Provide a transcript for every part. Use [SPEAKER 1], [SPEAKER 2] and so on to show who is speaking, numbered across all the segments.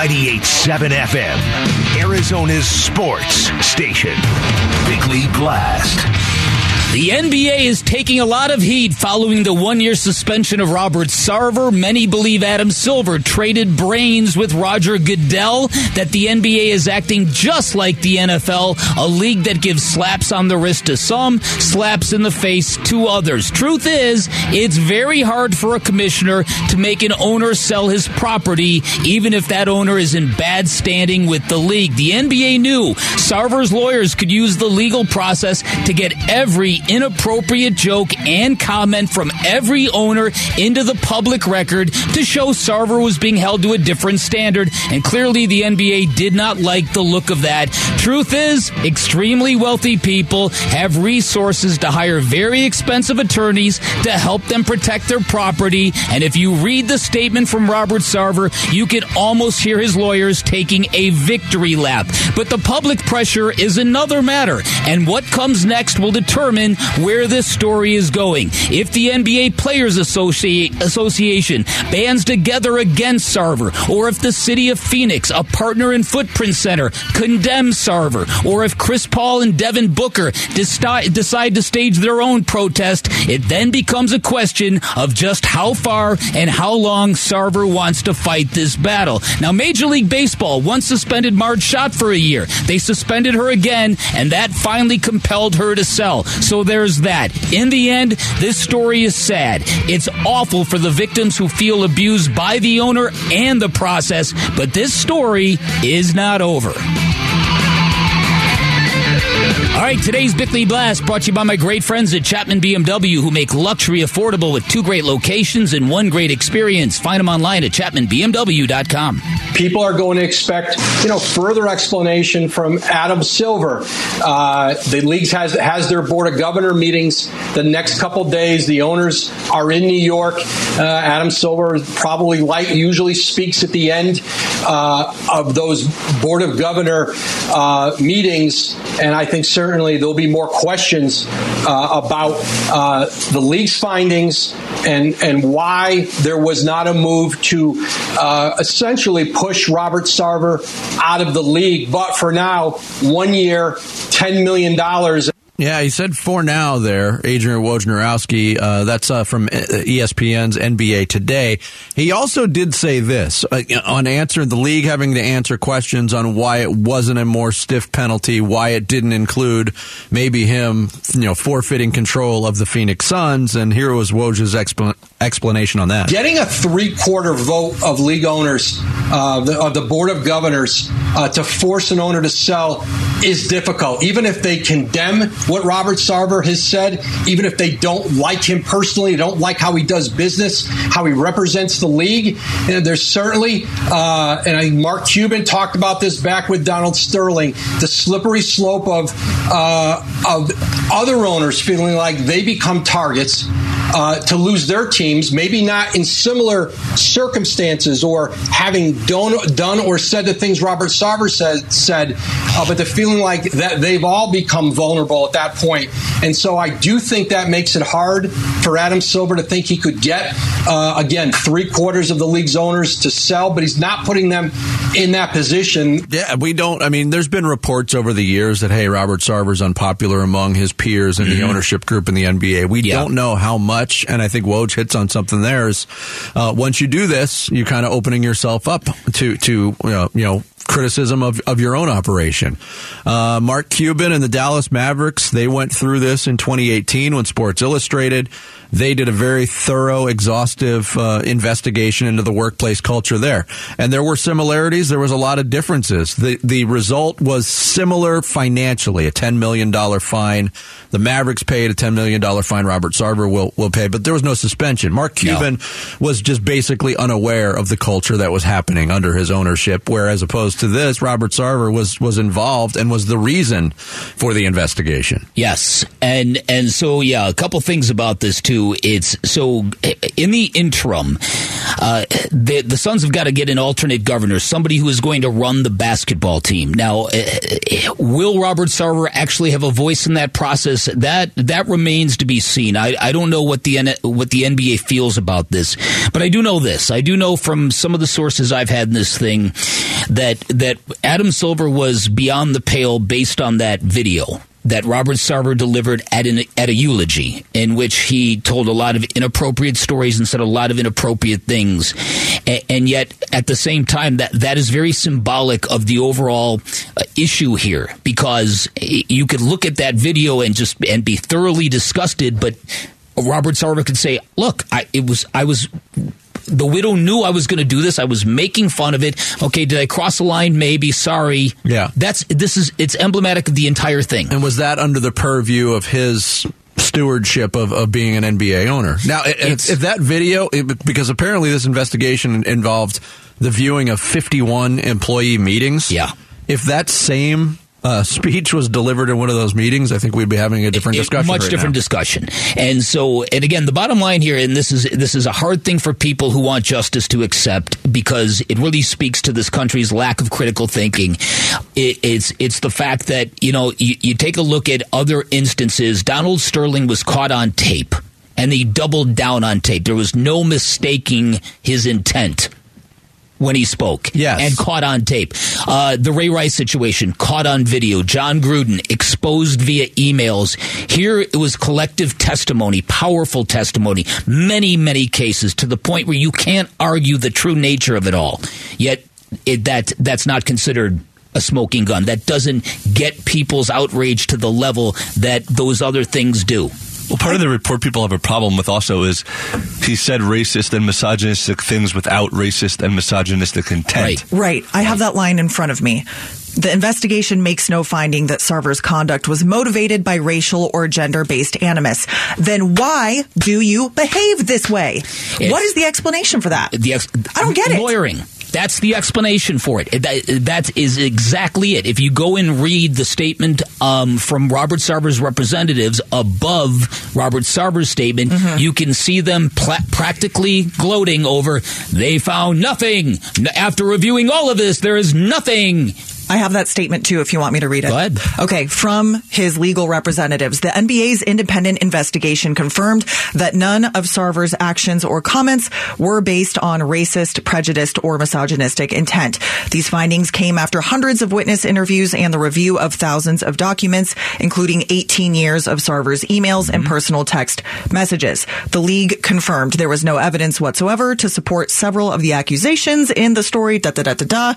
[SPEAKER 1] 98.7 FM, Arizona's sports station. Bickley Blast.
[SPEAKER 2] The NBA is taking a lot of heat following the one year suspension of Robert Sarver. Many believe Adam Silver traded brains with Roger Goodell, that the NBA is acting just like the NFL, a league that gives slaps on the wrist to some, slaps in the face to others. Truth is, it's very hard for a commissioner to make an owner sell his property, even if that owner is in bad standing with the league. The NBA knew Sarver's lawyers could use the legal process to get every inappropriate joke and comment from every owner into the public record to show Sarver was being held to a different standard. And clearly, the NBA did not like the look of that. Truth is, extremely wealthy people have resources to hire very expensive attorneys to help them protect their property. And if you read the statement from Robert Sarver, you can almost hear his lawyers taking a victory lap. But the public pressure is another matter. And what comes next will determine where this story is going. If the NBA Players Association bands together against Sarver, or if the city of Phoenix, a partner in Footprint Center, condemns Sarver, or if Chris Paul and Devin Booker decide to stage their own protest, it then becomes a question of just how far and how long Sarver wants to fight this battle. Now, Major League Baseball once suspended Marge Schott for a year. They suspended her again, and that finally compelled her to sell. So there's that. In the end, this story is sad. It's awful for the victims who feel abused by the owner and the process, but this story is not over. All right, today's Bickley Blast brought to you by my great friends at Chapman BMW who make luxury affordable with two great locations and one great experience. Find them online at chapmanbmw.com.
[SPEAKER 3] People are going to expect, you know, further explanation from Adam Silver. Uh, the league has has their board of governor meetings the next couple days. The owners are in New York. Uh, Adam Silver probably like usually speaks at the end uh, of those board of governor uh, meetings, and I think certainly certainly there'll be more questions uh, about uh, the league's findings and and why there was not a move to uh, essentially push Robert Sarver out of the league. But for now, one year, ten million dollars.
[SPEAKER 4] Yeah, he said for now there, Adrian Wojnarowski. Uh, that's uh, from ESPN's NBA Today. He also did say this uh, on answering the league having to answer questions on why it wasn't a more stiff penalty, why it didn't include maybe him, you know, forfeiting control of the Phoenix Suns. And here was Woj's expl- explanation on that.
[SPEAKER 3] Getting a three quarter vote of league owners, uh, the, of the board of governors, uh, to force an owner to sell is difficult, even if they condemn what Robert Sarver has said, even if they don't like him personally, don't like how he does business, how he represents the league. And there's certainly, uh, and I think Mark Cuban talked about this back with Donald Sterling, the slippery slope of uh, of other owners feeling like they become targets uh, to lose their teams, maybe not in similar circumstances or having done, done or said the things Robert Sarver said, said uh, but the feeling like that they've all become vulnerable at that point. And so I do think that makes it hard for Adam Silver to think he could get, uh, again, three quarters of the league's owners to sell, but he's not putting them in that position.
[SPEAKER 4] Yeah, we don't. I mean, there's been reports over the years that, hey, Robert Sarver's unpopular among his peers in mm-hmm. the ownership group in the NBA. We yeah. don't know how much, and I think Woj hits on something there is uh, once you do this, you're kind of opening yourself up to, to you know, you know criticism of, of your own operation. Uh, Mark Cuban and the Dallas Mavericks, they went through this in 2018 when Sports Illustrated they did a very thorough, exhaustive uh, investigation into the workplace culture there, and there were similarities. There was a lot of differences. the The result was similar financially: a ten million dollar fine. The Mavericks paid a ten million dollar fine. Robert Sarver will will pay, but there was no suspension. Mark Cuban no. was just basically unaware of the culture that was happening under his ownership, whereas opposed to this, Robert Sarver was was involved and was the reason for the investigation.
[SPEAKER 2] Yes, and and so yeah, a couple things about this too it's so in the interim, uh, the, the Suns have got to get an alternate governor, somebody who is going to run the basketball team. Now, uh, will Robert Sarver actually have a voice in that process? That that remains to be seen. I, I don't know what the what the NBA feels about this, but I do know this. I do know from some of the sources I've had in this thing that that Adam Silver was beyond the pale based on that video that Robert Sarver delivered at an, at a eulogy in which he told a lot of inappropriate stories and said a lot of inappropriate things, and, and yet at the same time that that is very symbolic of the overall uh, issue here because you could look at that video and just and be thoroughly disgusted, but Robert Sarver could say, "Look, I it was I was the widow knew I was going to do this. I was making fun of it. Okay, did I cross the line? Maybe. Sorry.
[SPEAKER 4] Yeah.
[SPEAKER 2] That's this is it's emblematic of the entire thing.
[SPEAKER 4] And was that under the purview of his stewardship of, of being an NBA owner? Now, if, if that video, it, because apparently this investigation involved the viewing of 51 employee meetings.
[SPEAKER 2] Yeah.
[SPEAKER 4] If that same uh, speech was delivered in one of those meetings, I think we'd be having a different discussion.
[SPEAKER 2] much
[SPEAKER 4] right
[SPEAKER 2] different
[SPEAKER 4] now.
[SPEAKER 2] discussion. And so, and again, the bottom line here, and this is this is a hard thing for people who want justice to accept because it really speaks to this country's lack of critical thinking. It, it's it's the fact that you know you, you take a look at other instances. Donald Sterling was caught on tape. And he doubled down on tape. There was no mistaking his intent when he spoke.
[SPEAKER 4] Yes.
[SPEAKER 2] And caught on tape. Uh, the Ray Rice situation, caught on video. Jon Gruden, exposed via emails. Here it was collective testimony, powerful testimony, many, many cases to the point where you can't argue the true nature of it all. Yet it, that that's not considered a smoking gun. That doesn't get people's outrage to the level that those other things do.
[SPEAKER 5] Well, part of the report people have a problem with also is he said racist and misogynistic things without racist and misogynistic intent.
[SPEAKER 2] Right.
[SPEAKER 6] Right. I have that line in front of me. The investigation makes no finding that Sarver's conduct was motivated by racial or gender based animus. Then why do you behave this way? what is the explanation for that?
[SPEAKER 2] The ex-
[SPEAKER 6] I don't get it.
[SPEAKER 2] Lawyering. That's the explanation for it. That, that is exactly it. If you go and read the statement um, from Robert Sarver's representatives above Robert Sarver's statement,
[SPEAKER 6] Mm-hmm.
[SPEAKER 2] you can see them pla- practically gloating over they found nothing. After reviewing all of this, there is nothing.
[SPEAKER 6] I have that statement too if you want me to read it.
[SPEAKER 2] Go ahead.
[SPEAKER 6] Okay, from his legal representatives. The NBA's independent investigation confirmed that none of Sarver's actions or comments were based on racist, prejudiced, or misogynistic intent. These findings came after hundreds of witness interviews and the review of thousands of documents, including 18 years of Sarver's emails and mm-hmm. personal text messages. The league confirmed there was no evidence whatsoever to support several of the accusations in the story. Da da da da da.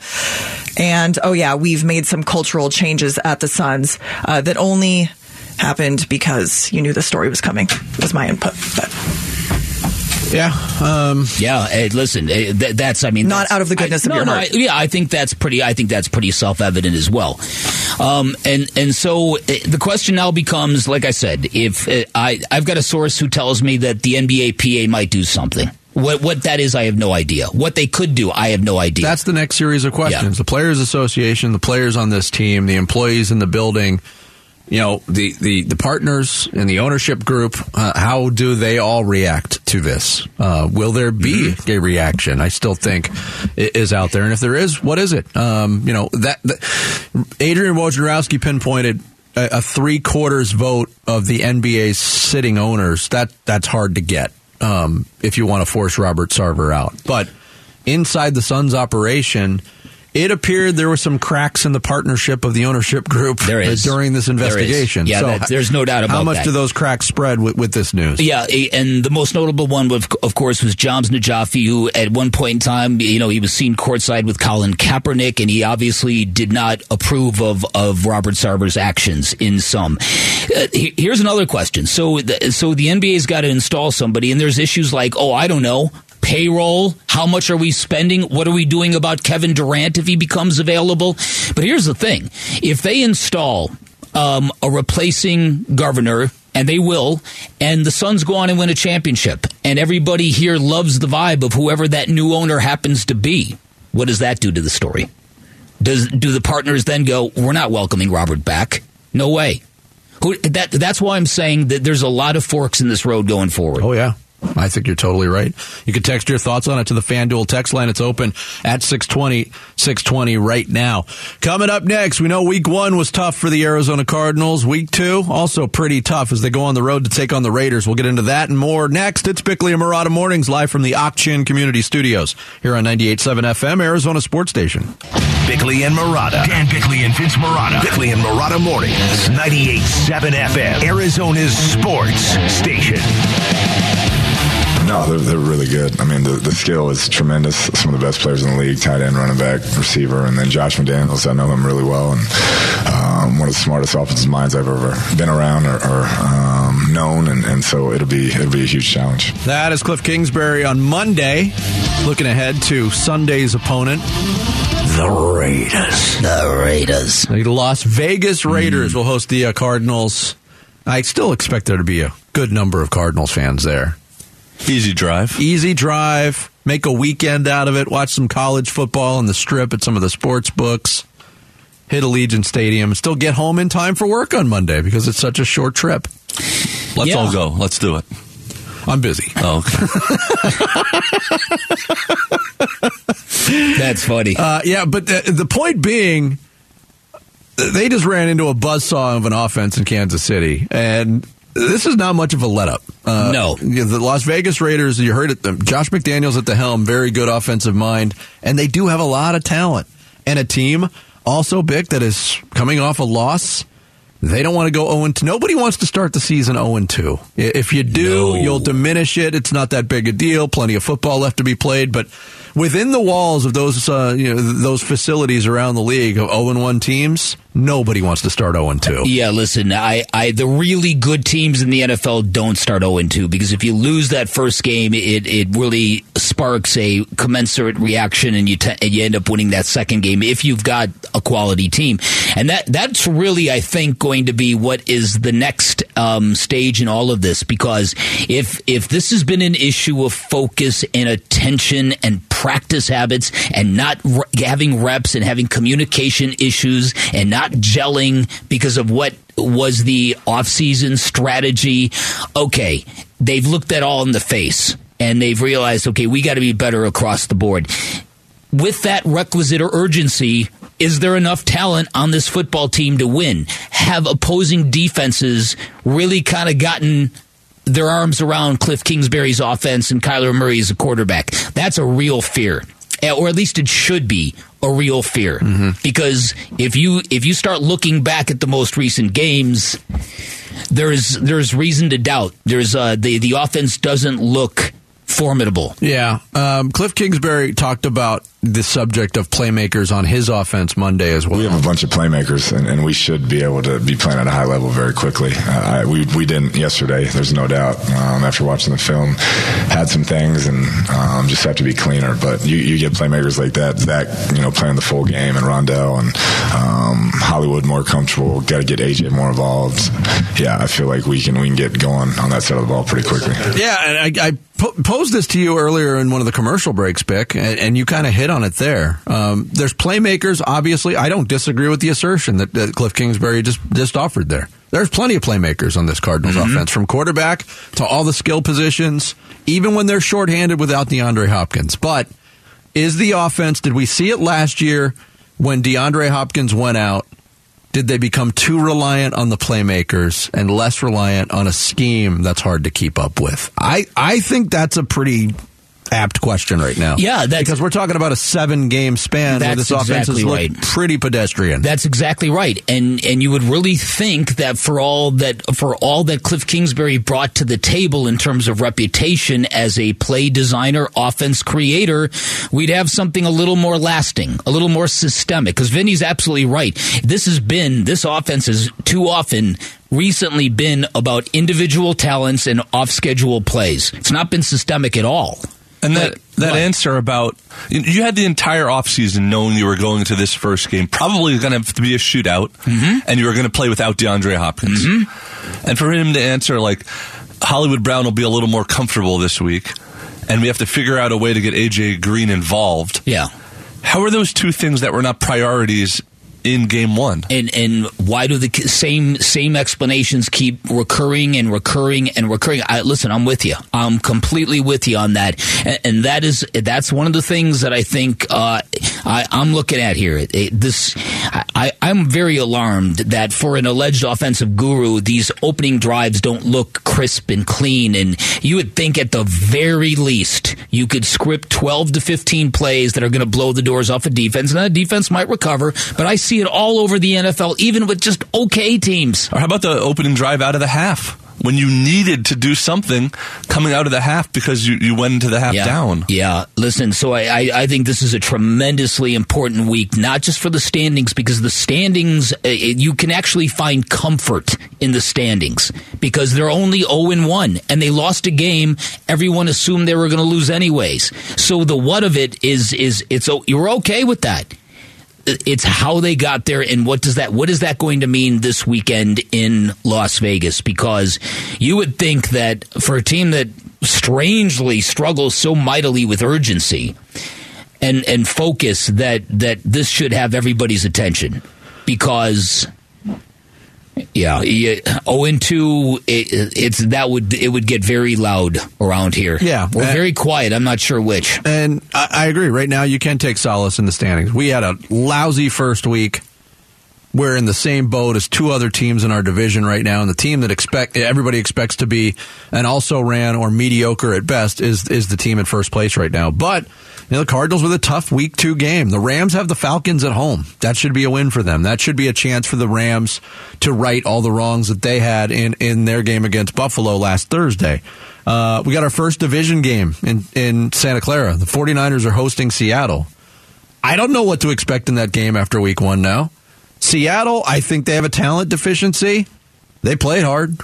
[SPEAKER 6] And oh yeah, we've made some cultural changes at the Suns uh, that only happened because you knew the story was coming. Was my input, but
[SPEAKER 4] Yeah. Um,
[SPEAKER 2] Yeah, hey, listen, eh, th- that's I mean,
[SPEAKER 6] Not
[SPEAKER 2] that's-
[SPEAKER 6] out of the goodness
[SPEAKER 2] I,
[SPEAKER 6] of
[SPEAKER 2] no,
[SPEAKER 6] your
[SPEAKER 2] no,
[SPEAKER 6] heart.
[SPEAKER 2] I- yeah, I think that's pretty. I think that's pretty self evident as well. Um, and and so eh, the question now becomes, like I said, if uh, I I've got a source who tells me that the NBA PA might do something. What what that is, I have no idea. What they could do, I have no idea.
[SPEAKER 4] That's the next series of questions.
[SPEAKER 2] Yeah.
[SPEAKER 4] The Players Association, the players on this team, the employees in the building, you know, the, the, the partners and the ownership group, uh, how do they all react to this? Uh, will there be
[SPEAKER 2] Mm-hmm.
[SPEAKER 4] a reaction? I still think it is out there. And if there is, what is it? Um, you know, that, that Adrian Wojnarowski pinpointed a, a three quarters vote of the NBA's sitting owners. That, that's hard to get. Um, if you want to force Robert Sarver out. But inside the Suns operation, it appeared there were some cracks in the partnership of the ownership group
[SPEAKER 2] is.
[SPEAKER 4] during this
[SPEAKER 2] There
[SPEAKER 4] investigation.
[SPEAKER 2] Yeah, that- there's no doubt about How
[SPEAKER 4] much
[SPEAKER 2] that.
[SPEAKER 4] do those cracks spread with, with this news?
[SPEAKER 2] Yeah, and the most notable one, of, of course, was Jahm Najafi, who at one point in time, you know, he was seen courtside with Colin Kaepernick, and he obviously did not approve of, of Robert Sarver's actions in some. Uh, here's another question. So, the, so the NBA's got to install somebody, and there's issues like, oh, I don't know, payroll. How much are we spending? What are we doing about Kevin Durant if he becomes available? But here's the thing: if they install um, a replacing governor, and they will, and the Suns go on and win a championship, and everybody here loves the vibe of whoever that new owner happens to be. What does that do to the story? Does do the partners then go? We're not welcoming Robert back. No way. Who, that that's why I'm saying that there's a lot of forks in this road going forward.
[SPEAKER 4] Oh, yeah. I think you're totally right. You can text your thoughts on it to the FanDuel text line. It's open at 620, 620 right now. Coming up next, we know week one was tough for the Arizona Cardinals. Week two, also pretty tough as they go on the road to take on the Raiders. We'll get into that and more next. It's Bickley and Marotta Mornings live from the Ak-Chin Community Studios here on 98.7 FM, Arizona Sports Station.
[SPEAKER 1] Bickley and Marotta. Dan Bickley and Vince Marotta. Bickley and Marotta Mornings. 98.7 FM. Arizona's sports station.
[SPEAKER 7] No, they're, they're really good. I mean, the, the skill is tremendous. Some of the best players in the league, tight end, running back, receiver, and then Josh McDaniels. I know him really well, and um, one of the smartest offensive minds I've ever been around or, or um, known, and, and so it'll be it'll be a huge challenge.
[SPEAKER 4] That is Cliff Kingsbury on Monday. Looking ahead to Sunday's opponent, the Raiders.
[SPEAKER 2] The Raiders.
[SPEAKER 4] The Las Vegas Raiders will host the uh, Cardinals. I still expect there to be a good number of Cardinals fans there.
[SPEAKER 5] Easy drive.
[SPEAKER 4] Easy drive. Make a weekend out of it. Watch some college football on the strip at some of the sports books. Hit Allegiant Stadium and still get home in time for work on Monday because it's such a short trip.
[SPEAKER 5] Let's
[SPEAKER 2] Yeah.
[SPEAKER 5] all go. Let's do it.
[SPEAKER 4] I'm busy.
[SPEAKER 5] Oh, okay.
[SPEAKER 2] That's funny.
[SPEAKER 4] Uh, yeah, but the, the point being, they just ran into a buzzsaw of an offense in Kansas City, and this is not much of a let up. Uh,
[SPEAKER 2] No.
[SPEAKER 4] the Las Vegas Raiders. You heard it. um, Josh McDaniels at the helm, very good offensive mind, and they do have a lot of talent and a team also big that is coming off a loss. They don't want to go 0 2. Nobody wants to start the season 0 2. If you do,
[SPEAKER 2] No.
[SPEAKER 4] you'll diminish it. It's not that big a deal. Plenty of football left to be played, but within the walls of those uh, you know those facilities around the league of 0 1 teams, nobody wants to start 0 2.
[SPEAKER 2] Yeah, listen, I, I the really good teams in the NFL don't start 0 2 because if you lose that first game, it, it really sparks a commensurate reaction and you and you end up winning that second game if you've got a quality team. And that that's really I think going to be what is the next um, stage in all of this because if if this has been an issue of focus and attention and practice habits and not re- having reps and having communication issues and not gelling because of what was the offseason strategy. Okay, they've looked that all in the face and they've realized, okay, we got to be better across the board. With that requisite or urgency, is there enough talent on this football team to win? Have opposing defenses really kind of gotten their arms around Cliff Kingsbury's offense and Kyler Murray as a quarterback? That's a real fear. Eh, Or at least it should be a real fear. Because if you if you start looking back at the most recent games, there's there's reason to doubt. There's uh, the the offense doesn't look formidable.
[SPEAKER 4] Yeah. Um, Cliff Kingsbury talked about the subject of playmakers on his offense Monday as well.
[SPEAKER 7] We have a bunch of playmakers, and, and we should be able to be playing at a high level very quickly. Uh, I, we we didn't yesterday. There's no doubt. Um, after watching the film, had some things, and um, just have to be cleaner. But you, you get playmakers like that, Zach, you know, playing the full game, and Rondale and um, Hollywood more comfortable. Got to get AJ more involved. Yeah, I feel like we can we can get going on that side of the ball pretty quickly.
[SPEAKER 4] Yeah, and I, I posed this to you earlier in one of the commercial breaks, Bick, and, and you kind of hit on it there. Um, there's playmakers, obviously. I don't disagree with the assertion that, that Cliff Kingsbury just just offered there. There's plenty of playmakers on this Cardinals offense, from quarterback to all the skill positions, even when they're shorthanded without DeAndre Hopkins. But is the offense? Did we see it last year when DeAndre Hopkins went out? Did they become too reliant on the playmakers and less reliant on a scheme that's hard to keep up with? I, I think that's a pretty apt question right now.
[SPEAKER 2] Yeah, that's-
[SPEAKER 4] because we're talking about a seven game span where this offense has
[SPEAKER 2] exactly
[SPEAKER 4] looked
[SPEAKER 2] right.
[SPEAKER 4] pretty pedestrian.
[SPEAKER 2] That's exactly right, and and you would really think that for all that for all that Cliff Kingsbury brought to the table in terms of reputation as a play designer, offense creator, we'd have something a little more lasting, a little more systemic. Because Vinny's absolutely right. This has been this offense has too often recently been about individual talents and off schedule plays. It's not been systemic at all.
[SPEAKER 5] And that,
[SPEAKER 2] But-
[SPEAKER 5] that
[SPEAKER 2] what?
[SPEAKER 5] answer about you- had the entire offseason knowing you were going to this first game, probably going to have to be a shootout, mm-hmm. and you were going to play without DeAndre Hopkins. Mm-hmm. And for him to answer like Hollywood Brown will be a little more comfortable this week, and we have to figure out a way to get AJ Green involved.
[SPEAKER 2] Yeah.
[SPEAKER 5] How are those two things that were not priorities in game one.
[SPEAKER 2] And and why do the same same explanations keep recurring and recurring and recurring? I, listen, I'm with you. I'm completely with you on that, and, and that is that's one of the things that I think uh, I, am looking at here. It, this I, I'm very alarmed that for an alleged offensive guru, these opening drives don't look crisp and clean, and you would think at the very least you could script 12 to 15 plays that are going to blow the doors off a defense, and that defense might recover. But I see it all over the NFL, even with just okay teams.
[SPEAKER 5] Or how about the opening drive out of the half? when you needed to do something coming out of the half because you, you went into the half
[SPEAKER 2] yeah.
[SPEAKER 5] down.
[SPEAKER 2] Yeah. Listen, so I, I, I, think this is a tremendously important week, not just for the standings, because the standings, uh, you can actually find comfort in the standings because they're only 0 1 and they lost a game everyone assumed they were going to lose anyways. So the what of it is, is it's, you're okay with that it's how they got there and what does that what is that going to mean this weekend in Las Vegas? Because you would think that for a team that strangely struggles so mightily with urgency and and focus that that this should have everybody's attention because yeah, yeah. Oh, and two. It, it's that would it would get very loud around here.
[SPEAKER 4] Yeah,
[SPEAKER 2] or very quiet. I'm not sure which.
[SPEAKER 4] And I, I agree. Right now, you can take solace in the standings. We had a lousy first week. We're in the same boat as two other teams in our division right now, and the team that expect everybody expects to be and also ran or mediocre at best is is the team in first place right now. But you know, the Cardinals with a tough week two game. The Rams have the Falcons at home. That should be a win for them. That should be a chance for the Rams to right all the wrongs that they had in, in their game against Buffalo last Thursday. Uh, we got our first division game in, in Santa Clara. The 49ers are hosting Seattle. I don't know what to expect in that game after week one now. Seattle, I think they have a talent deficiency. They played hard.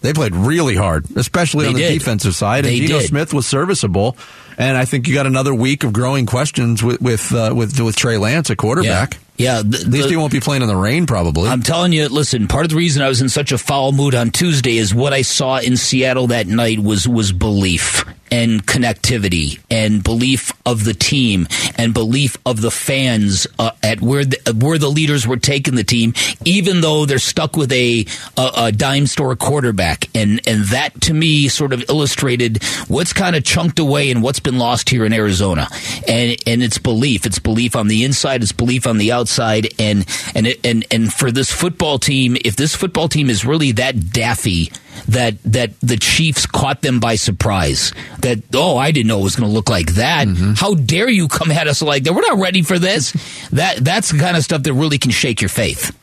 [SPEAKER 4] They played really hard, especially
[SPEAKER 2] they
[SPEAKER 4] on the
[SPEAKER 2] did.
[SPEAKER 4] defensive side. And
[SPEAKER 2] they
[SPEAKER 4] Geno
[SPEAKER 2] did.
[SPEAKER 4] Smith was serviceable. And I think you got another week of growing questions with with uh, with, with Trey Lance at quarterback.
[SPEAKER 2] Yeah. Yeah, the,
[SPEAKER 4] at least he won't be playing in the rain. Probably.
[SPEAKER 2] I'm telling you. Listen, part of the reason I was in such a foul mood on Tuesday is what I saw in Seattle that night was was belief and connectivity and belief of the team and belief of the fans uh, at where the, where the leaders were taking the team, even though they're stuck with a, a, a dime store quarterback. And and that to me sort of illustrated what's kind of chunked away and what's been lost here in Arizona. And and it's belief. It's belief on the inside. It's belief on the outside. And and it, and and for this football team, if this football team is really that daffy that that the Chiefs caught them by surprise. That oh, I didn't know it was going to look like that. Mm-hmm. How dare you come at us like that? We're not ready for this. That that's the kind of stuff that really can shake your faith.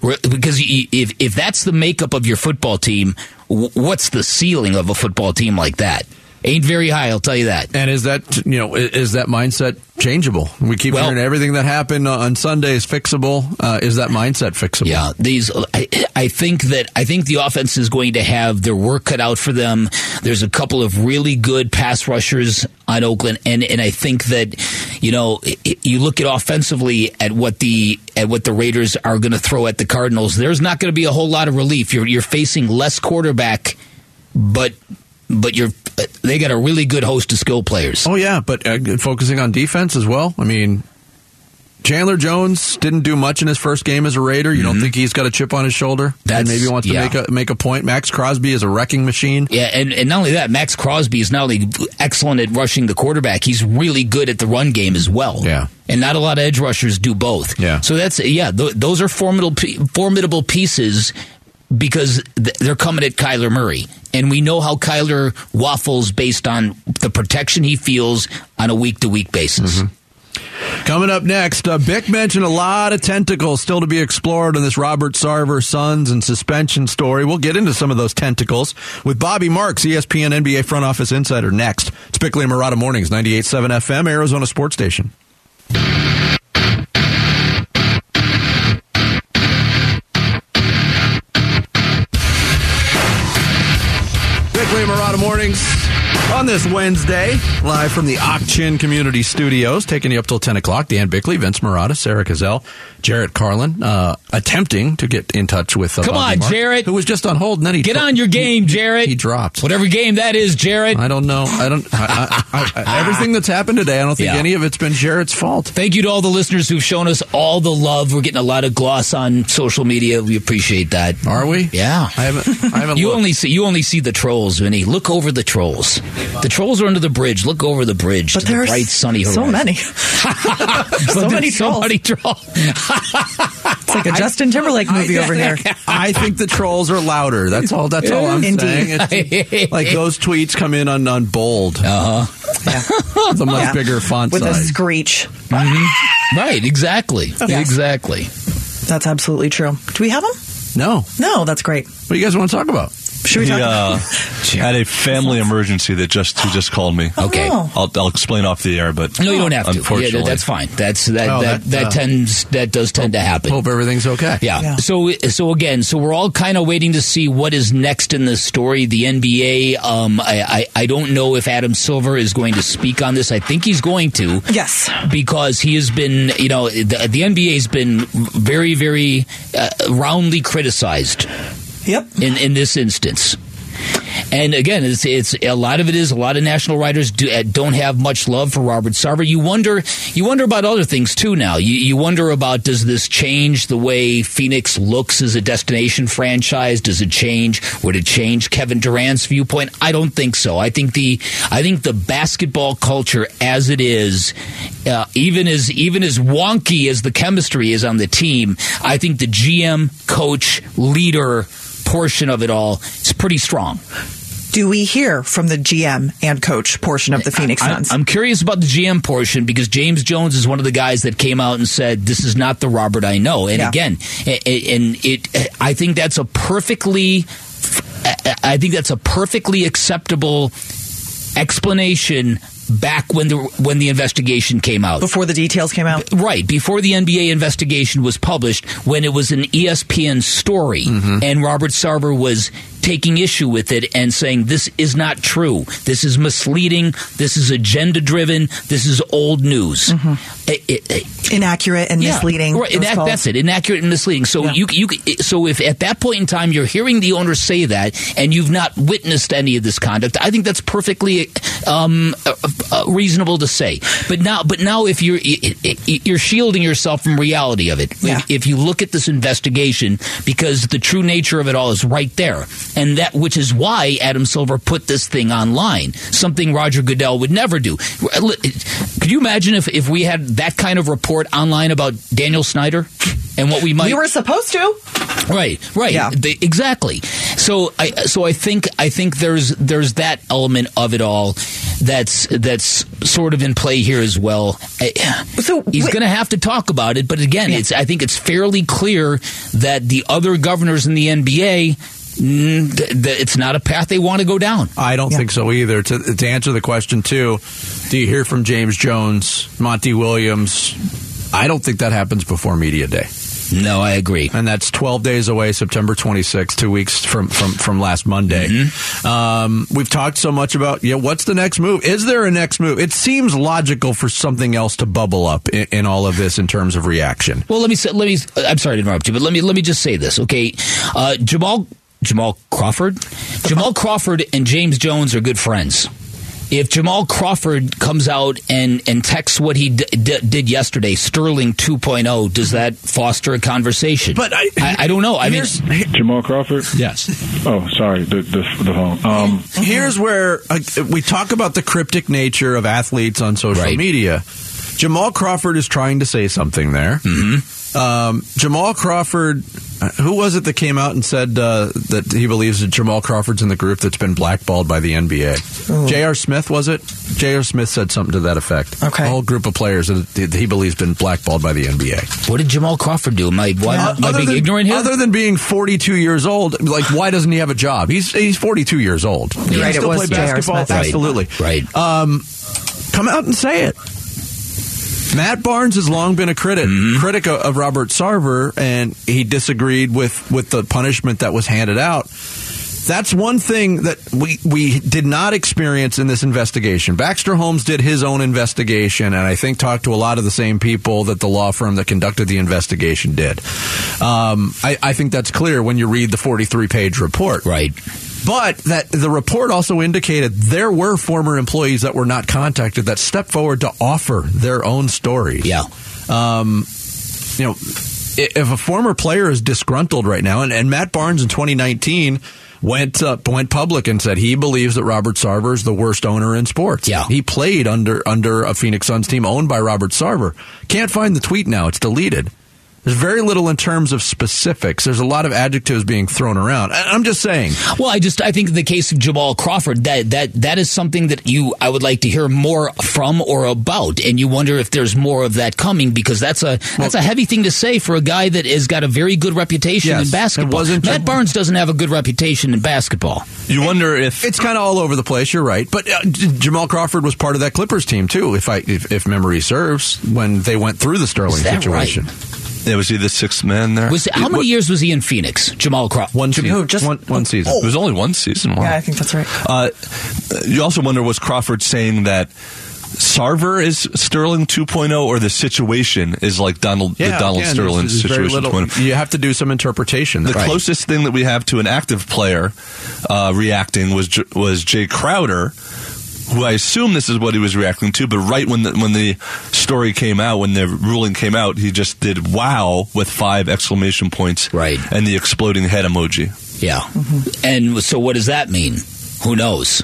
[SPEAKER 2] Because if if that's the makeup of your football team, what's the ceiling of a football team like that? Ain't very high. I'll tell you that.
[SPEAKER 4] And is that you know is that mindset changeable? We keep well, hearing everything that happened on Sunday is fixable. Uh, is that mindset fixable?
[SPEAKER 2] Yeah, these. I, I, think that I think the offense is going to have their work cut out for them. There's a couple of really good pass rushers on Oakland, and and I think that you know you look at offensively at what the at what the Raiders are going to throw at the Cardinals. There's not going to be a whole lot of relief. You're you're facing less quarterback, but but you're they got a really good host of skill players.
[SPEAKER 4] Oh yeah, but uh, focusing on defense as well. I mean, Chandler Jones didn't do much in his first game as a Raider. You mm-hmm. don't think he's got a chip on his shoulder? That and maybe wants to yeah. make a make a point. Maxx Crosby is a wrecking machine.
[SPEAKER 2] Yeah, and, and not only that, Maxx Crosby is not only excellent at rushing the quarterback, he's really good at the run game as well.
[SPEAKER 4] Yeah.
[SPEAKER 2] And not a lot of edge rushers do both.
[SPEAKER 4] Yeah.
[SPEAKER 2] So that's yeah, th- those are formidable formidable pieces because they're coming at Kyler Murray. And we know how Kyler waffles based on the protection he feels on a week to week basis.
[SPEAKER 4] Mm-hmm. Coming up next, uh, Bick mentioned a lot of tentacles still to be explored in this Robert Sarver Suns and suspension story. We'll get into some of those tentacles with Bobby Marks, ESPN NBA front office insider, next. It's Bickley and Marotta Mornings, 98.7 FM, Arizona Sports Station. Marotta Mornings on this Wednesday, live from the Ak-Chin Community Studios, taking you up till 10 o'clock. Dan Bickley, Vince Marotta, Sarah Cazell, Jarrett Carlin, uh, attempting to get in touch with uh,
[SPEAKER 2] Come
[SPEAKER 4] Bobby
[SPEAKER 2] on,
[SPEAKER 4] Mark,
[SPEAKER 2] Jarrett.
[SPEAKER 4] who was just on hold, and then he
[SPEAKER 2] Get
[SPEAKER 4] dro-
[SPEAKER 2] on your game, Jarrett.
[SPEAKER 4] He dropped.
[SPEAKER 2] Whatever game that is, Jarrett.
[SPEAKER 4] I don't know. I don't. I, I, I, everything that's happened today, I don't think
[SPEAKER 2] Yeah.
[SPEAKER 4] any of it's been Jarrett's fault.
[SPEAKER 2] Thank you to all the listeners who've shown us all the love. We're getting a lot of gloss on social media. We appreciate that.
[SPEAKER 4] Are we?
[SPEAKER 2] Yeah.
[SPEAKER 4] I haven't. I haven't.
[SPEAKER 2] You
[SPEAKER 4] looked.
[SPEAKER 2] only see you only see the trolls, Vinny. Look over the trolls. The trolls are under the bridge. Look over the bridge
[SPEAKER 6] But
[SPEAKER 2] to the
[SPEAKER 6] there's
[SPEAKER 2] bright sunny
[SPEAKER 6] so many.
[SPEAKER 2] so
[SPEAKER 6] so many
[SPEAKER 2] so many trolls.
[SPEAKER 6] It's like a Justin Timberlake movie over here.
[SPEAKER 4] I think the trolls are louder. That's all. That's all I'm
[SPEAKER 6] Indeed.
[SPEAKER 4] saying. It's, like those tweets come in on, on bold.
[SPEAKER 2] Uh huh.
[SPEAKER 4] It's a much
[SPEAKER 6] Yeah.
[SPEAKER 4] bigger font
[SPEAKER 6] With a
[SPEAKER 4] size.
[SPEAKER 6] screech.
[SPEAKER 2] Right. Exactly.
[SPEAKER 6] Yes.
[SPEAKER 2] Exactly.
[SPEAKER 6] That's absolutely true. Do we have them?
[SPEAKER 4] no.
[SPEAKER 6] No, that's great.
[SPEAKER 4] What do you guys want to talk about?
[SPEAKER 6] Should we
[SPEAKER 5] He
[SPEAKER 6] talk
[SPEAKER 5] uh, had a family emergency that just he just called me.
[SPEAKER 2] Okay.
[SPEAKER 6] Oh.
[SPEAKER 5] I'll, I'll explain off the air, but
[SPEAKER 2] No, you don't have to.
[SPEAKER 5] Unfortunately,
[SPEAKER 2] Yeah, that's fine. That's that
[SPEAKER 4] Oh,
[SPEAKER 2] that,
[SPEAKER 4] that,
[SPEAKER 2] that
[SPEAKER 4] uh,
[SPEAKER 2] tends that does tend to happen.
[SPEAKER 4] Hope everything's okay.
[SPEAKER 2] Yeah.
[SPEAKER 6] Yeah.
[SPEAKER 2] So so again, so we're all kind of waiting to see what is next in this story. The NBA. Um, I, I I don't know if Adam Silver is going to speak on this. I think he's going to.
[SPEAKER 6] Yes.
[SPEAKER 2] Because he has been, you know, the, the NBA has been very, very uh, roundly criticized
[SPEAKER 6] Yep.
[SPEAKER 2] in in this instance. And again, it's it's a lot of it is a lot of national writers do, uh, don't have much love for Robert Sarver. You wonder you wonder about other things too. Now you you wonder about does this change the way Phoenix looks as a destination franchise? Does it change? Would it change Kevin Durant's viewpoint? I don't think so. I think the I think the basketball culture as it is, uh, even as even as wonky as the chemistry is on the team, I think the GM, coach, leader portion of it all is pretty strong.
[SPEAKER 6] Do we hear from the GM and coach portion of the Phoenix Suns?
[SPEAKER 2] I'm curious about the GM portion because James Jones is one of the guys that came out and said this is not the Robert I know. And
[SPEAKER 6] Yeah.
[SPEAKER 2] again, and it, I think that's a perfectly, I think that's a perfectly acceptable explanation back when the when the investigation came out.
[SPEAKER 6] Before the details came out?
[SPEAKER 2] Right, before the NBA investigation was published, when it was an ESPN story, mm-hmm. and Robert Sarver was taking issue with it and saying, This is not true. This is misleading. This is agenda driven. This is old news. It- it- it-
[SPEAKER 6] Inaccurate and
[SPEAKER 2] yeah,
[SPEAKER 6] misleading.
[SPEAKER 2] Right, inac- that's it. Inaccurate and misleading. So
[SPEAKER 6] Yeah.
[SPEAKER 2] you you so if at that point in time you're hearing the owner say that and you've not witnessed any of this conduct, I think that's perfectly um, uh, uh, reasonable to say. But now, but now if you're you're shielding yourself from reality of it.
[SPEAKER 6] Yeah.
[SPEAKER 2] If, if you look at this investigation, because the true nature of it all is right there, and that which is why Adam Silver put this thing online, something Roger Goodell would never do. Could you imagine if, if we had that kind of report online about Daniel Snyder and what we might
[SPEAKER 6] We were supposed to.
[SPEAKER 2] right right
[SPEAKER 6] Yeah.
[SPEAKER 2] The- exactly so I so I think I think there's there's that element of it all that's that's sort of in play here as well.
[SPEAKER 6] So
[SPEAKER 2] he's going to have to talk about it, but again, it's I think it's fairly clear that the other governors in the NBA. Mm, th- th- It's not a path they want to go down.
[SPEAKER 4] I don't
[SPEAKER 6] Yeah.
[SPEAKER 4] think so either. To, to answer the question too, do you hear from James Jones, Monty Williams? I don't think that happens before media day,
[SPEAKER 2] No, I agree.
[SPEAKER 4] and that's 12 days away, September 26th, two weeks from from, from last Monday.
[SPEAKER 2] Mm-hmm.
[SPEAKER 4] Um, we've talked so much about yeah, what's the next move? Is there a next move? It seems logical for something else to bubble up in, in all of this in terms of reaction.
[SPEAKER 2] Well, let me say, let me. I'm sorry to interrupt you, but let me let me just say this, okay? Uh, Jamal Jamal Crawford, Jamal Crawford and James Jones are good friends. If Jamal Crawford comes out and, and texts what he d- d- did yesterday, Sterling 2.0, does that foster a conversation?
[SPEAKER 4] But I-
[SPEAKER 2] I, I don't know. I mean,
[SPEAKER 8] Jamal Crawford.
[SPEAKER 2] yes.
[SPEAKER 8] Oh, sorry, the the, the phone. Um,
[SPEAKER 4] Here's where uh, we talk about the cryptic nature of athletes on social
[SPEAKER 2] Right.
[SPEAKER 4] media. Jamal Crawford is trying to say something there. Mm-hmm. Um, Jamal Crawford, who was it that came out and said uh, that he believes that Jamal Crawford's in the group that's been blackballed by the NBA? J.R. Smith, was it? J.R. Smith said something to that effect.
[SPEAKER 6] Okay.
[SPEAKER 4] A whole group of players that he believes been blackballed by the NBA.
[SPEAKER 2] What did Jamal Crawford do? Am I, why,
[SPEAKER 6] Yeah.
[SPEAKER 2] am I
[SPEAKER 4] Other
[SPEAKER 2] being
[SPEAKER 4] than-
[SPEAKER 2] ignorant here?
[SPEAKER 4] Other than being 42 years old, like why doesn't he have a job? He's he's 42 years old. He
[SPEAKER 6] Right,
[SPEAKER 4] can
[SPEAKER 6] it
[SPEAKER 4] still
[SPEAKER 6] was
[SPEAKER 4] play basketball.
[SPEAKER 6] Smith. Right.
[SPEAKER 4] Absolutely.
[SPEAKER 2] Right.
[SPEAKER 4] Um, come out and say it. Matt Barnes has long been a critic
[SPEAKER 2] Mm-hmm.
[SPEAKER 4] critic of, of Robert Sarver, and he disagreed with with the punishment that was handed out. That's one thing that we we did not experience in this investigation. Baxter Holmes did his own investigation, and I think talked to a lot of the same people that the law firm that conducted the investigation did. Um, I, I think that's clear when you read the 43 page report.
[SPEAKER 2] Right.
[SPEAKER 4] But that the report also indicated there were former employees that were not contacted that stepped forward to offer their own stories.
[SPEAKER 2] Yeah.
[SPEAKER 4] Um, you know, if a former player is disgruntled right now, and, and Matt Barnes in 2019 went uh, went public and said he believes that Robert Sarver is the worst owner in sports.
[SPEAKER 2] Yeah.
[SPEAKER 4] he played under under a Phoenix Suns team owned by Robert Sarver. Can't find the tweet now; it's deleted. There's very little in terms of specifics. There's a lot of adjectives being thrown around. I- I'm just saying.
[SPEAKER 2] Well, I just I think in the case of Jamal Crawford, that that that is something that you I would like to hear more from or about, and you wonder if there's more of that coming because that's a that's a heavy thing to say for a guy that has got a very good reputation
[SPEAKER 4] Yes,
[SPEAKER 2] in basketball.
[SPEAKER 4] wasn't
[SPEAKER 2] Matt
[SPEAKER 4] Jam-
[SPEAKER 2] Barnes doesn't have a good reputation in basketball.
[SPEAKER 5] You wonder if
[SPEAKER 4] It's kind of all over the place. You're right, but uh, Jamal Crawford was part of that Clippers team too, if I if, if memory serves, when they went through the Sterling
[SPEAKER 2] Is that
[SPEAKER 4] situation.
[SPEAKER 5] Yeah, was he the sixth man there?
[SPEAKER 2] Was how many years was he in Phoenix? Jamal Crawford.
[SPEAKER 4] One season,
[SPEAKER 6] who, just-
[SPEAKER 4] one, one season.
[SPEAKER 6] Oh.
[SPEAKER 5] it was only one season. Wow.
[SPEAKER 6] Yeah, I think that's right.
[SPEAKER 5] Uh, you also wonder was Crawford saying that Sarver is Sterling 2.0 or the situation is like Donald the Donald
[SPEAKER 4] again,
[SPEAKER 5] Sterling
[SPEAKER 4] there's- there's very
[SPEAKER 5] situation
[SPEAKER 4] little-
[SPEAKER 5] 2.0.
[SPEAKER 4] You have to do some interpretation.
[SPEAKER 5] The
[SPEAKER 4] Right.
[SPEAKER 5] closest thing that we have to an active player uh, reacting was was Jae Crowder, who I assume this is what he was reacting to. But right when the when the story came out, when the ruling came out, he just did "wow" with five exclamation points,
[SPEAKER 2] Right.
[SPEAKER 5] and the exploding head emoji.
[SPEAKER 2] Yeah. Mm-hmm. And so what does that mean? Who knows?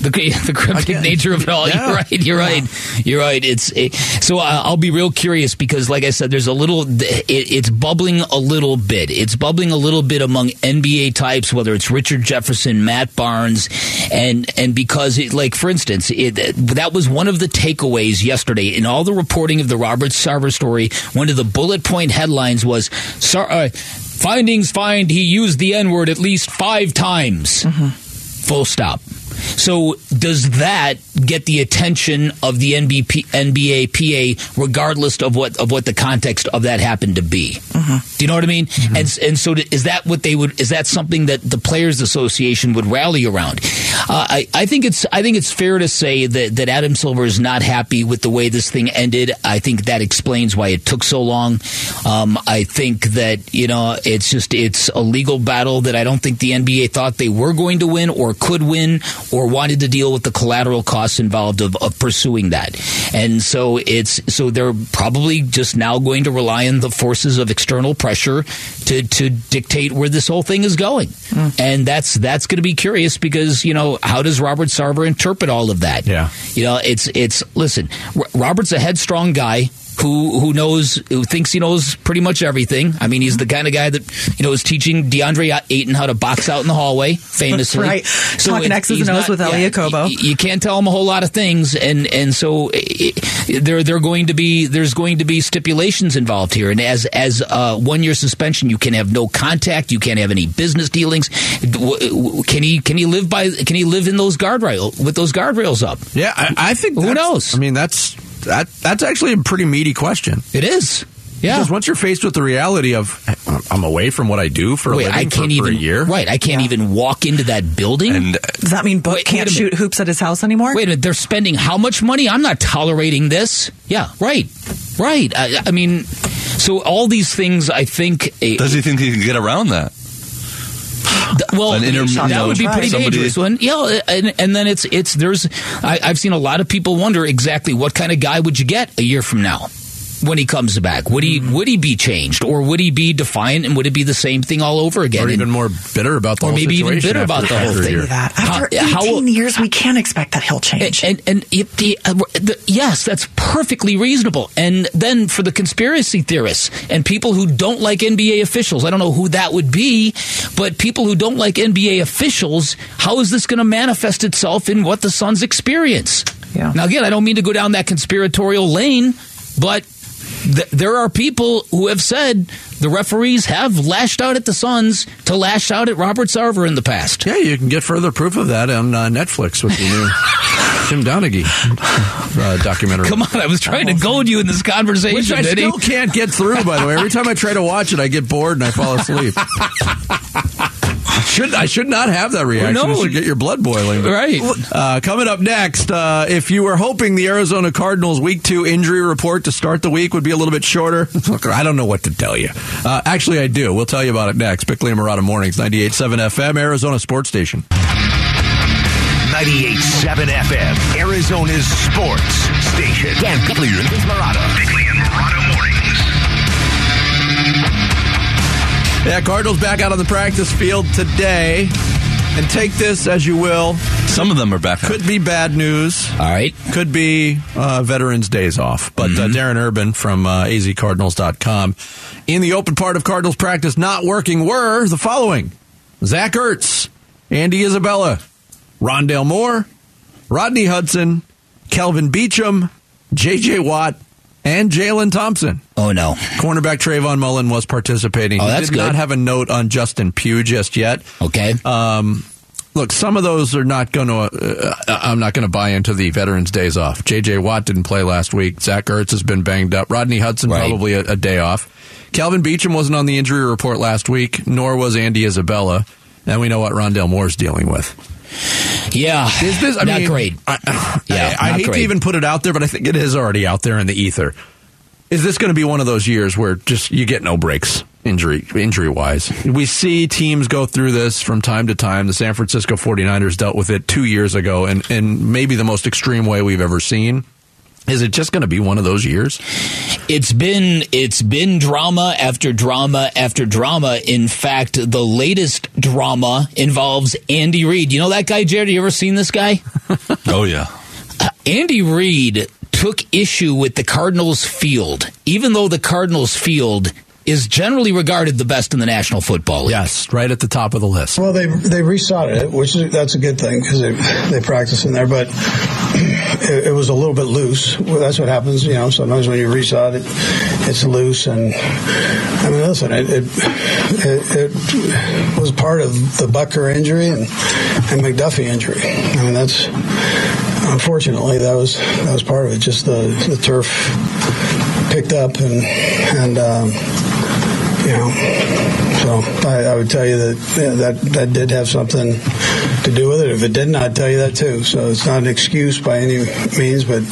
[SPEAKER 2] The, the cryptic nature of it all.
[SPEAKER 4] yeah.
[SPEAKER 2] You're right. You're right. You're right. It's it, so uh, I'll be real curious because, like I said, there's a little. It, it's bubbling a little bit. It's bubbling a little bit among NBA types, whether it's Richard Jefferson, Matt Barnes, and and because, it, like for instance, it, that was one of the takeaways yesterday in all the reporting of the Robert Sarver story. One of the bullet point headlines was. Sar- uh, Findings find he used the N word at least five times. Full stop. So does that get the attention of the NBP, NBA PA, regardless of what of what the context of that happened to be? Do you know what I mean? And and so is that what they would? Is that something that the Players Association would rally around? Uh, I I think it's I think it's fair to say that that Adam Silver is not happy with the way this thing ended. I think that explains why it took so long. Um, I think that you know it's just it's a legal battle that I don't think the NBA thought they were going to win or could win or wanted to deal with the collateral costs involved of, of pursuing that. And so it's so they're probably just now going to rely on the forces of external pressure to to dictate where this whole thing is going. Hmm. And that's that's going to be curious because you know how does Robert Sarver interpret all of that?
[SPEAKER 4] Yeah.
[SPEAKER 2] You know, it's it's listen, R- Robert's a headstrong guy who who knows who thinks he knows pretty much everything. I mean, he's the kind of guy that you know is teaching DeAndre Ayton how to box out in the hallway, famously.
[SPEAKER 6] right. Talking
[SPEAKER 2] it-
[SPEAKER 6] X's
[SPEAKER 2] he's
[SPEAKER 6] and O's with Elie Okobo.
[SPEAKER 2] y- You can't tell him a whole lot of things, and and so there there going to be there's going to be stipulations involved here, and as as a one year suspension, you can have no contact, you can't have any business dealings. W- w- Can he can he live by can he live in those guardrail with those guardrails up?
[SPEAKER 4] Yeah, I, I think.
[SPEAKER 2] Who knows?
[SPEAKER 4] I mean, that's that. That's actually a pretty meaty question.
[SPEAKER 2] It is. Yeah.
[SPEAKER 4] Because once you're faced with the reality of I'm away from what I do for a
[SPEAKER 2] Wait,
[SPEAKER 4] living
[SPEAKER 2] I can't
[SPEAKER 4] for
[SPEAKER 2] even
[SPEAKER 4] a year.
[SPEAKER 2] Right, I can't even walk into that building.
[SPEAKER 5] And
[SPEAKER 6] Does that mean Book
[SPEAKER 2] Wait,
[SPEAKER 6] can't
[SPEAKER 2] wait
[SPEAKER 6] shoot
[SPEAKER 2] minute.
[SPEAKER 6] hoops at his house anymore?
[SPEAKER 2] Wait a minute, they're spending how much money? I'm not tolerating this. Yeah, right, right. I, I mean, so all these things, I think. eh,
[SPEAKER 5] does he think he can get around that?
[SPEAKER 2] Well,
[SPEAKER 5] An inter-
[SPEAKER 2] that would be pretty
[SPEAKER 5] somebody-
[SPEAKER 2] dangerous. When, yeah, uh, and, and then it's it's there's. I, I've seen a lot of people wonder exactly what kind of guy would you get a year from now. When he comes back, would he would he be changed, or would he be defiant, and would it be the same thing all over again?
[SPEAKER 4] Or
[SPEAKER 2] And-
[SPEAKER 4] even more bitter about the whole thing.
[SPEAKER 2] or
[SPEAKER 4] whole
[SPEAKER 2] maybe even bitter about the whole thing.
[SPEAKER 6] that. After
[SPEAKER 2] How-
[SPEAKER 6] 18
[SPEAKER 2] how-
[SPEAKER 6] years, we can't expect that he'll change.
[SPEAKER 2] And and, and it, the, uh, the, yes, that's perfectly reasonable. And then for the conspiracy theorists and people who don't like NBA officials, I don't know who that would be, but people who don't like NBA officials, how is this going to manifest itself in what the Suns experience?
[SPEAKER 6] Yeah.
[SPEAKER 2] Now again, I don't mean to go down that conspiratorial lane, but th- there are people who have said the referees have lashed out at the Suns to lash out at Robert Sarver in the past.
[SPEAKER 4] Yeah, you can get further proof of that on uh, Netflix with the new Tim Donaghy uh, documentary.
[SPEAKER 2] Come on, I was trying to goad you in this conversation.
[SPEAKER 4] Which I still can't get through, by the way. Every time I try to watch it, I get bored and I fall asleep. should I should not have that reaction.
[SPEAKER 2] no.
[SPEAKER 4] It should get your blood boiling.
[SPEAKER 2] Right.
[SPEAKER 4] Uh, coming up next, uh, if you were hoping the Arizona Cardinals Week Two injury report to start the week would be a little bit shorter, I don't know what to tell you. Uh, actually, I do. We'll tell you about it next. Bickley and Marotta Mornings, 98.7 FM, Arizona Sports Station.
[SPEAKER 1] 98.7 FM, Arizona's sports station. Dan Bickley and Vince
[SPEAKER 4] Yeah, Cardinals back out on the practice field today. And take this as you will.
[SPEAKER 5] Some of them are back.
[SPEAKER 4] Could be bad news.
[SPEAKER 2] All right.
[SPEAKER 4] Could be uh, Veterans Days off. But uh, Darren Urban from uh, azcardinals.com in the open part of Cardinals practice not working were the following Zach Ertz, Andy Isabella, Rondale Moore, Rodney Hudson, Kelvin Beachum, J.J. Watt, and Jalen Thompson.
[SPEAKER 2] Oh no.
[SPEAKER 4] Cornerback Trayvon Mullen was participating.
[SPEAKER 2] Oh,
[SPEAKER 4] he
[SPEAKER 2] that's
[SPEAKER 4] did not have a note on Justin Pugh just yet.
[SPEAKER 2] Okay.
[SPEAKER 4] Um, look, some of those are not going to. Uh, I'm not going to buy into the Veterans Days off. J.J. Watt didn't play last week. Zach Ertz has been banged up. Rodney Hudson
[SPEAKER 2] Right.
[SPEAKER 4] probably a, a day off. Kelvin Beachum wasn't on the injury report last week, nor was Andy Isabella. And we know what Rondale Moore's dealing with.
[SPEAKER 2] Yeah.
[SPEAKER 4] Is this I
[SPEAKER 2] not
[SPEAKER 4] mean,
[SPEAKER 2] great?
[SPEAKER 4] I,
[SPEAKER 2] Yeah,
[SPEAKER 4] I, I hate
[SPEAKER 2] great.
[SPEAKER 4] to even put it out there, but I think it is already out there in the ether. Is this going to be one of those years where just you get no breaks injury injury wise? We see teams go through this from time to time. The San Francisco 49ers dealt with it 2 years ago and in maybe the most extreme way we've ever seen. Is it just going to be one of those years?
[SPEAKER 2] It's been it's been drama after drama after drama. In fact, the latest drama involves Andy Reid. You know that guy, Jared? You ever seen this guy?
[SPEAKER 5] Oh yeah.
[SPEAKER 2] Uh, Andy Reid took issue with the Cardinals field, even though the Cardinals field is generally regarded the best in the National Football League.
[SPEAKER 4] Yes, right at the top of the list.
[SPEAKER 9] Well, they they resodded it, which is that's a good thing because they they practice in there. But it, it was a little bit loose. Well, that's what happens, you know. Sometimes when you resod it, it's loose. And I mean, listen, it it, it, it was part of the Butker injury and and McDuffie injury. I mean, that's unfortunately that was that was part of it. Just the the turf picked up and and. Um, you know, so I, I would tell you that that that did have something to do with it. If it didn't, I'd tell you that too. So it's not an excuse by any means, but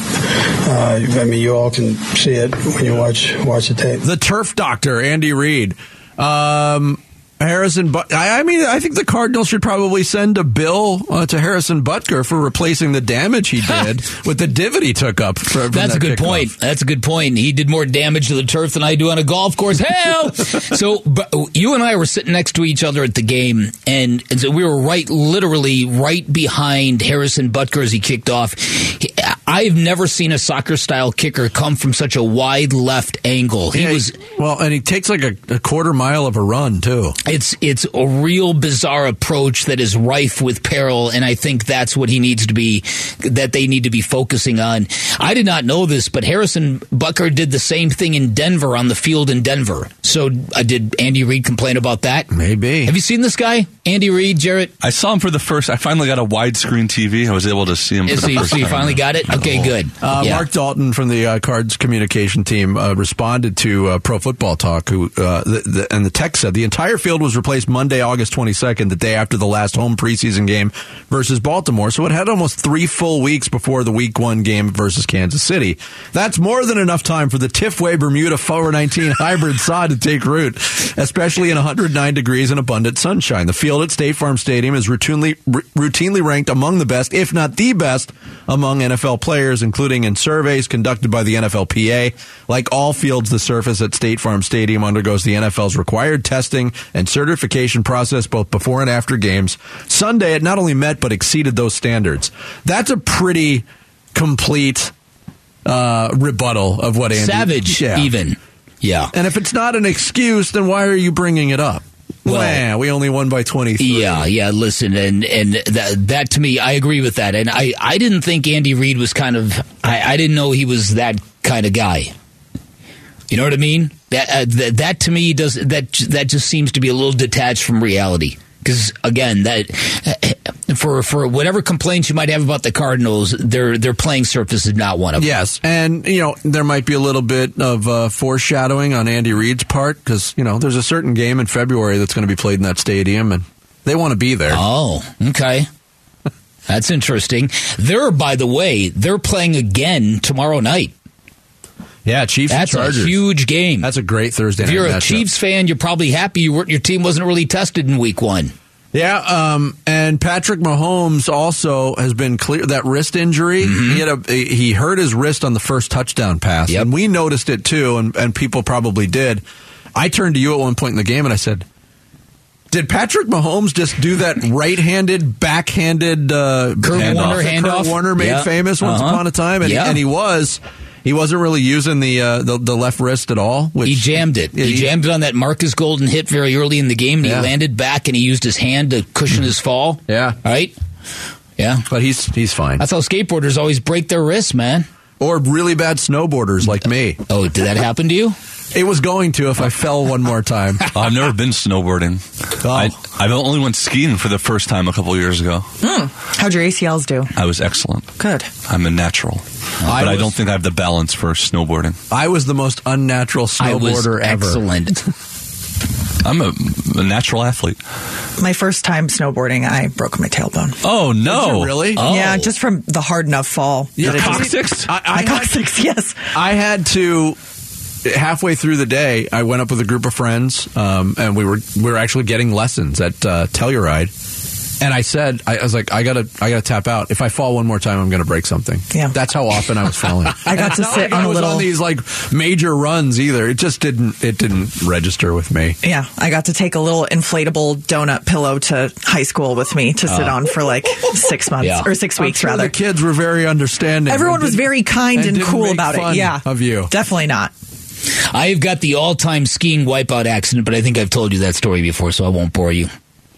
[SPEAKER 9] uh, I mean, you all can see it when you watch watch the tape.
[SPEAKER 4] the turf doctor, Andy Reid. Um, Harrison, but I, mean, I think the Cardinals should probably send a bill uh, to Harrison Butker for replacing the damage he did with the divot he took up. For, from
[SPEAKER 2] That's
[SPEAKER 4] that
[SPEAKER 2] a good
[SPEAKER 4] kickoff.
[SPEAKER 2] point. That's a good point. He did more damage to the turf than I do on a golf course. Hell! so but you and I were sitting next to each other at the game, and, and so we were right, literally right behind Harrison Butker as he kicked off. He- I've never seen a soccer style kicker come from such a wide left angle. He
[SPEAKER 4] Yeah,
[SPEAKER 2] was.
[SPEAKER 4] well, and he takes like a, a quarter mile of a run too.
[SPEAKER 2] It's it's a real bizarre approach that is rife with peril, and I think that's what he needs to be that they need to be focusing on. I did not know this, but Harrison Butker did the same thing in Denver on the field in Denver. So uh, did Andy Reid complain about that?
[SPEAKER 4] Maybe.
[SPEAKER 2] Have you seen this guy, Andy Reid, Jarrett?
[SPEAKER 5] I saw him for the first. I finally got a widescreen TV. I was able to see him. For
[SPEAKER 2] Is
[SPEAKER 5] the
[SPEAKER 2] he,
[SPEAKER 5] first
[SPEAKER 2] so you
[SPEAKER 5] time.
[SPEAKER 2] finally got it? Okay, good.
[SPEAKER 4] Uh,
[SPEAKER 2] Yeah.
[SPEAKER 4] Mark Dalton from the uh, Cards communication team uh, responded to uh, Pro Football Talk, who uh, the, the, and the text said the entire field was replaced Monday, August 22nd, the day after the last home preseason game versus Baltimore. So it had almost three full weeks before the Week One game versus Kansas City. That's more than enough time for the Tifway Bermuda 419 hybrid sod to take root, especially in 109 degrees and abundant sunshine. The field at State Farm Stadium is routinely r- routinely ranked among the best, if not the best, among NFL players, including in surveys conducted by the NFLPA. Like all fields, the surface at State Farm Stadium undergoes the NFL's required testing and certification process both before and after games. Sunday, it not only met but exceeded those standards. That's a pretty complete uh, rebuttal of what Andy
[SPEAKER 2] Savage,
[SPEAKER 4] Yeah.
[SPEAKER 2] even. Yeah.
[SPEAKER 4] And if it's not an excuse, then why are you bringing it up?
[SPEAKER 2] Well-
[SPEAKER 4] Wah, we only won by 23.
[SPEAKER 2] Yeah, yeah. Listen, and and that, that to me, I agree with that. And I, I didn't think Andy Reid was kind of. I, I didn't know he was that kind of guy. You know what I mean? That uh, that, that to me does that that just seems to be a little detached from reality. Because again, that for for whatever complaints you might have about the Cardinals, their their playing surface is not one of them.
[SPEAKER 4] Yes, and you know there might be a little bit of uh, foreshadowing on Andy Reid's part because you know there's a certain game in February that's going to be played in that stadium, and They want to be there.
[SPEAKER 2] Oh, okay. That's interesting. They're, by the way, they're playing again tomorrow night.
[SPEAKER 4] Yeah, Chiefs
[SPEAKER 2] That's a huge game.
[SPEAKER 4] That's a great Thursday
[SPEAKER 2] if you're a. Chiefs fan, you're probably happy you weren't, your team wasn't really tested in week one.
[SPEAKER 4] Yeah, um, and Patrick Mahomes also has been clear that wrist injury. He had a he hurt his wrist on the first touchdown pass,
[SPEAKER 2] Yep.
[SPEAKER 4] and we noticed it too, and, and people probably did. I turned to you at one point in the game and I said, "Did Patrick Mahomes just do that right-handed, backhanded uh,
[SPEAKER 2] Kurt
[SPEAKER 4] handoff
[SPEAKER 2] Warner handoff?
[SPEAKER 4] Kurt Warner made
[SPEAKER 2] Yeah.
[SPEAKER 4] famous once
[SPEAKER 2] Uh-huh.
[SPEAKER 4] upon a time?" And,
[SPEAKER 2] Yeah.
[SPEAKER 4] and he was. He wasn't really using the, uh, the the left wrist at all. Which
[SPEAKER 2] He jammed it.
[SPEAKER 4] Yeah,
[SPEAKER 2] He jammed it on that Marcus Golden hit very early in the game. And
[SPEAKER 4] Yeah.
[SPEAKER 2] He landed back and he used his hand to cushion his fall.
[SPEAKER 4] Yeah.
[SPEAKER 2] Right? Yeah.
[SPEAKER 4] but he's he's fine.
[SPEAKER 2] That's how skateboarders always break their wrists, man.
[SPEAKER 4] Or really bad snowboarders like me.
[SPEAKER 2] Oh, did that happen to you?
[SPEAKER 4] It was going to if I fell one more time.
[SPEAKER 5] I've never been snowboarding.
[SPEAKER 4] Oh.
[SPEAKER 5] I, I've only went skiing for the first time a couple years ago.
[SPEAKER 6] How'd your ACLs do?
[SPEAKER 5] I was excellent.
[SPEAKER 6] Good.
[SPEAKER 5] I'm a natural,
[SPEAKER 4] I
[SPEAKER 5] but I don't think I have the balance for snowboarding.
[SPEAKER 4] I was the most unnatural
[SPEAKER 2] I was
[SPEAKER 4] snowboarder ever.
[SPEAKER 2] excellent.
[SPEAKER 5] I'm a, a natural athlete.
[SPEAKER 6] My first time snowboarding, I broke my tailbone.
[SPEAKER 5] Oh no!
[SPEAKER 4] Really?
[SPEAKER 2] Oh.
[SPEAKER 6] Yeah, just from the hard enough fall.
[SPEAKER 5] Your
[SPEAKER 6] that it just-
[SPEAKER 5] coccyx?
[SPEAKER 4] I, I
[SPEAKER 6] my
[SPEAKER 4] had,
[SPEAKER 6] coccyx, yes.
[SPEAKER 4] I had to halfway through the day. I went up with a group of friends, um, and we were we were actually getting lessons at uh, Telluride. And I said, I, I was like, I gotta, I gotta tap out. If I fall one more time, I'm gonna break something.
[SPEAKER 6] Yeah.
[SPEAKER 4] that's how often I was falling.
[SPEAKER 6] I got
[SPEAKER 4] And
[SPEAKER 6] to
[SPEAKER 4] not
[SPEAKER 6] sit
[SPEAKER 4] like
[SPEAKER 6] on
[SPEAKER 4] I
[SPEAKER 6] a
[SPEAKER 4] was
[SPEAKER 6] little-
[SPEAKER 4] on these like major runs either. It just didn't, it didn't register with me.
[SPEAKER 6] Yeah, I got to take a little inflatable donut pillow to high school with me to sit oh. on for like six months
[SPEAKER 2] Yeah.
[SPEAKER 6] or 6 weeks
[SPEAKER 4] sure
[SPEAKER 6] rather.
[SPEAKER 4] the kids were very understanding.
[SPEAKER 6] Everyone was very kind and,
[SPEAKER 4] didn't
[SPEAKER 6] cool
[SPEAKER 4] make
[SPEAKER 6] about it. Yeah,
[SPEAKER 4] of you.
[SPEAKER 6] Definitely not.
[SPEAKER 2] I've got the all-time skiing wipeout accident, but I think I've told you that story before, so I won't bore you.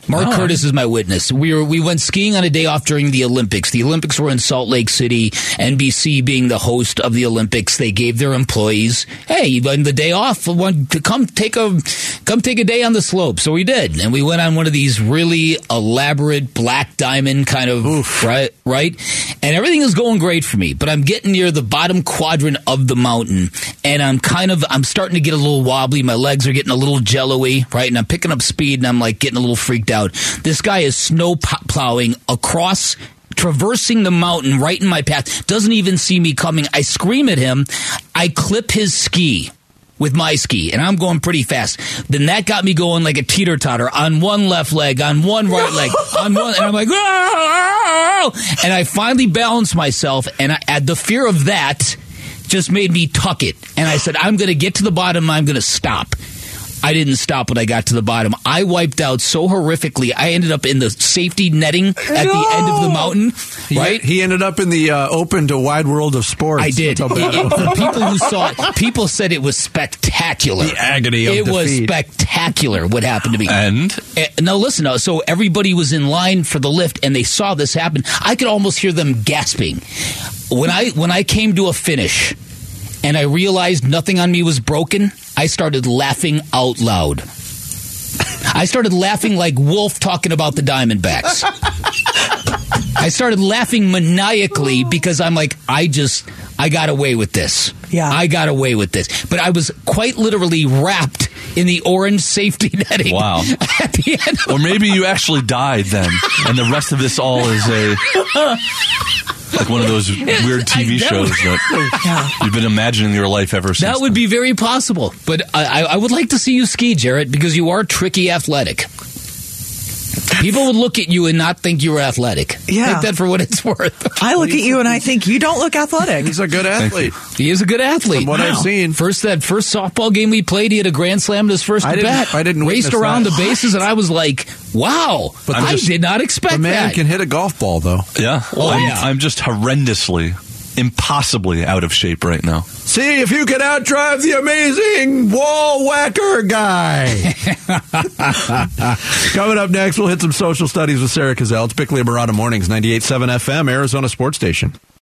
[SPEAKER 2] Mark
[SPEAKER 5] Oh.
[SPEAKER 2] Curtis is my witness. We were we went skiing on a day off during the Olympics. The Olympics were in Salt Lake City. NBC being the host of the Olympics, they gave their employees, "Hey, on the day off, want to come take a come take a day on the slope." So we did, and we went on one of these really elaborate black diamond kind of right, right, and everything is going great for me. But I'm getting near the bottom quadrant of the mountain, and I'm kind of I'm starting to get a little wobbly. My legs are getting a little jello-y, right, and I'm picking up speed, and I'm like getting a little freaked out. This guy is snow plowing across traversing the mountain right in my path doesn't even see me coming i scream at him i clip his ski with my ski and i'm going pretty fast. Then that got me going like a teeter totter on one left leg on one right leg on one and i'm like "Ah!" and i finally balanced myself and I, and the fear of that just made me tuck it. And i said i'm going to get to the bottom i'm going to stop I didn't stop when I got to the bottom. I wiped out so horrifically. I ended up in the safety netting at the end of the mountain. Right?
[SPEAKER 4] He, ended up in the uh, open to wide world of sports.
[SPEAKER 2] I did.
[SPEAKER 4] That's how bad it
[SPEAKER 2] It- for people who saw it, people said it was spectacular.
[SPEAKER 4] The agony of
[SPEAKER 2] It was spectacular what happened to me.
[SPEAKER 5] And
[SPEAKER 2] Eh, now listen, so everybody was in line for the lift and they saw this happen. I could almost hear them gasping. When I when I came to a finish and I realized nothing on me was broken, I started laughing out loud. I started laughing like Wolf talking about the Diamondbacks. I started laughing maniacally because I'm like, I just, I got away with this.
[SPEAKER 6] Yeah.
[SPEAKER 2] I got away with this. But I was quite literally wrapped in the orange safety netting.
[SPEAKER 5] Wow.
[SPEAKER 2] At the end of
[SPEAKER 5] or maybe you actually died then, and the rest of this all is a like one of those weird TV
[SPEAKER 2] I-
[SPEAKER 5] shows that you've been imagining your life ever since.
[SPEAKER 2] That would be very possible. But I, I- I would like to see you ski, Jarrett, because you are tricky athletic. People would look at you and not think you were athletic.
[SPEAKER 6] Yeah.
[SPEAKER 2] Take that for what it's worth.
[SPEAKER 6] I look at you and I think you don't look athletic.
[SPEAKER 4] He's a good athlete.
[SPEAKER 2] He is a good athlete.
[SPEAKER 4] From what I've seen.
[SPEAKER 2] First that first softball game we played, he had a grand slam to his first
[SPEAKER 4] I
[SPEAKER 2] at
[SPEAKER 4] didn't-
[SPEAKER 2] bat.
[SPEAKER 4] I didn't
[SPEAKER 2] raced around
[SPEAKER 4] that.
[SPEAKER 2] the bases, and I was like, "Wow!"
[SPEAKER 4] But
[SPEAKER 2] I
[SPEAKER 4] just-
[SPEAKER 2] did not expect
[SPEAKER 4] The man
[SPEAKER 2] that.
[SPEAKER 4] can hit a golf ball, though.
[SPEAKER 5] yeah.
[SPEAKER 2] Oh,
[SPEAKER 5] I'm,
[SPEAKER 2] yeah.
[SPEAKER 5] I'm just horrendously, impossibly out of shape right now.
[SPEAKER 4] See if you can outdrive the amazing wall whacker guy. Coming up next, we'll hit some social studies with Sarah Cazell. It's Bickley and Marotta Mornings, 98.7 FM, Arizona Sports Station.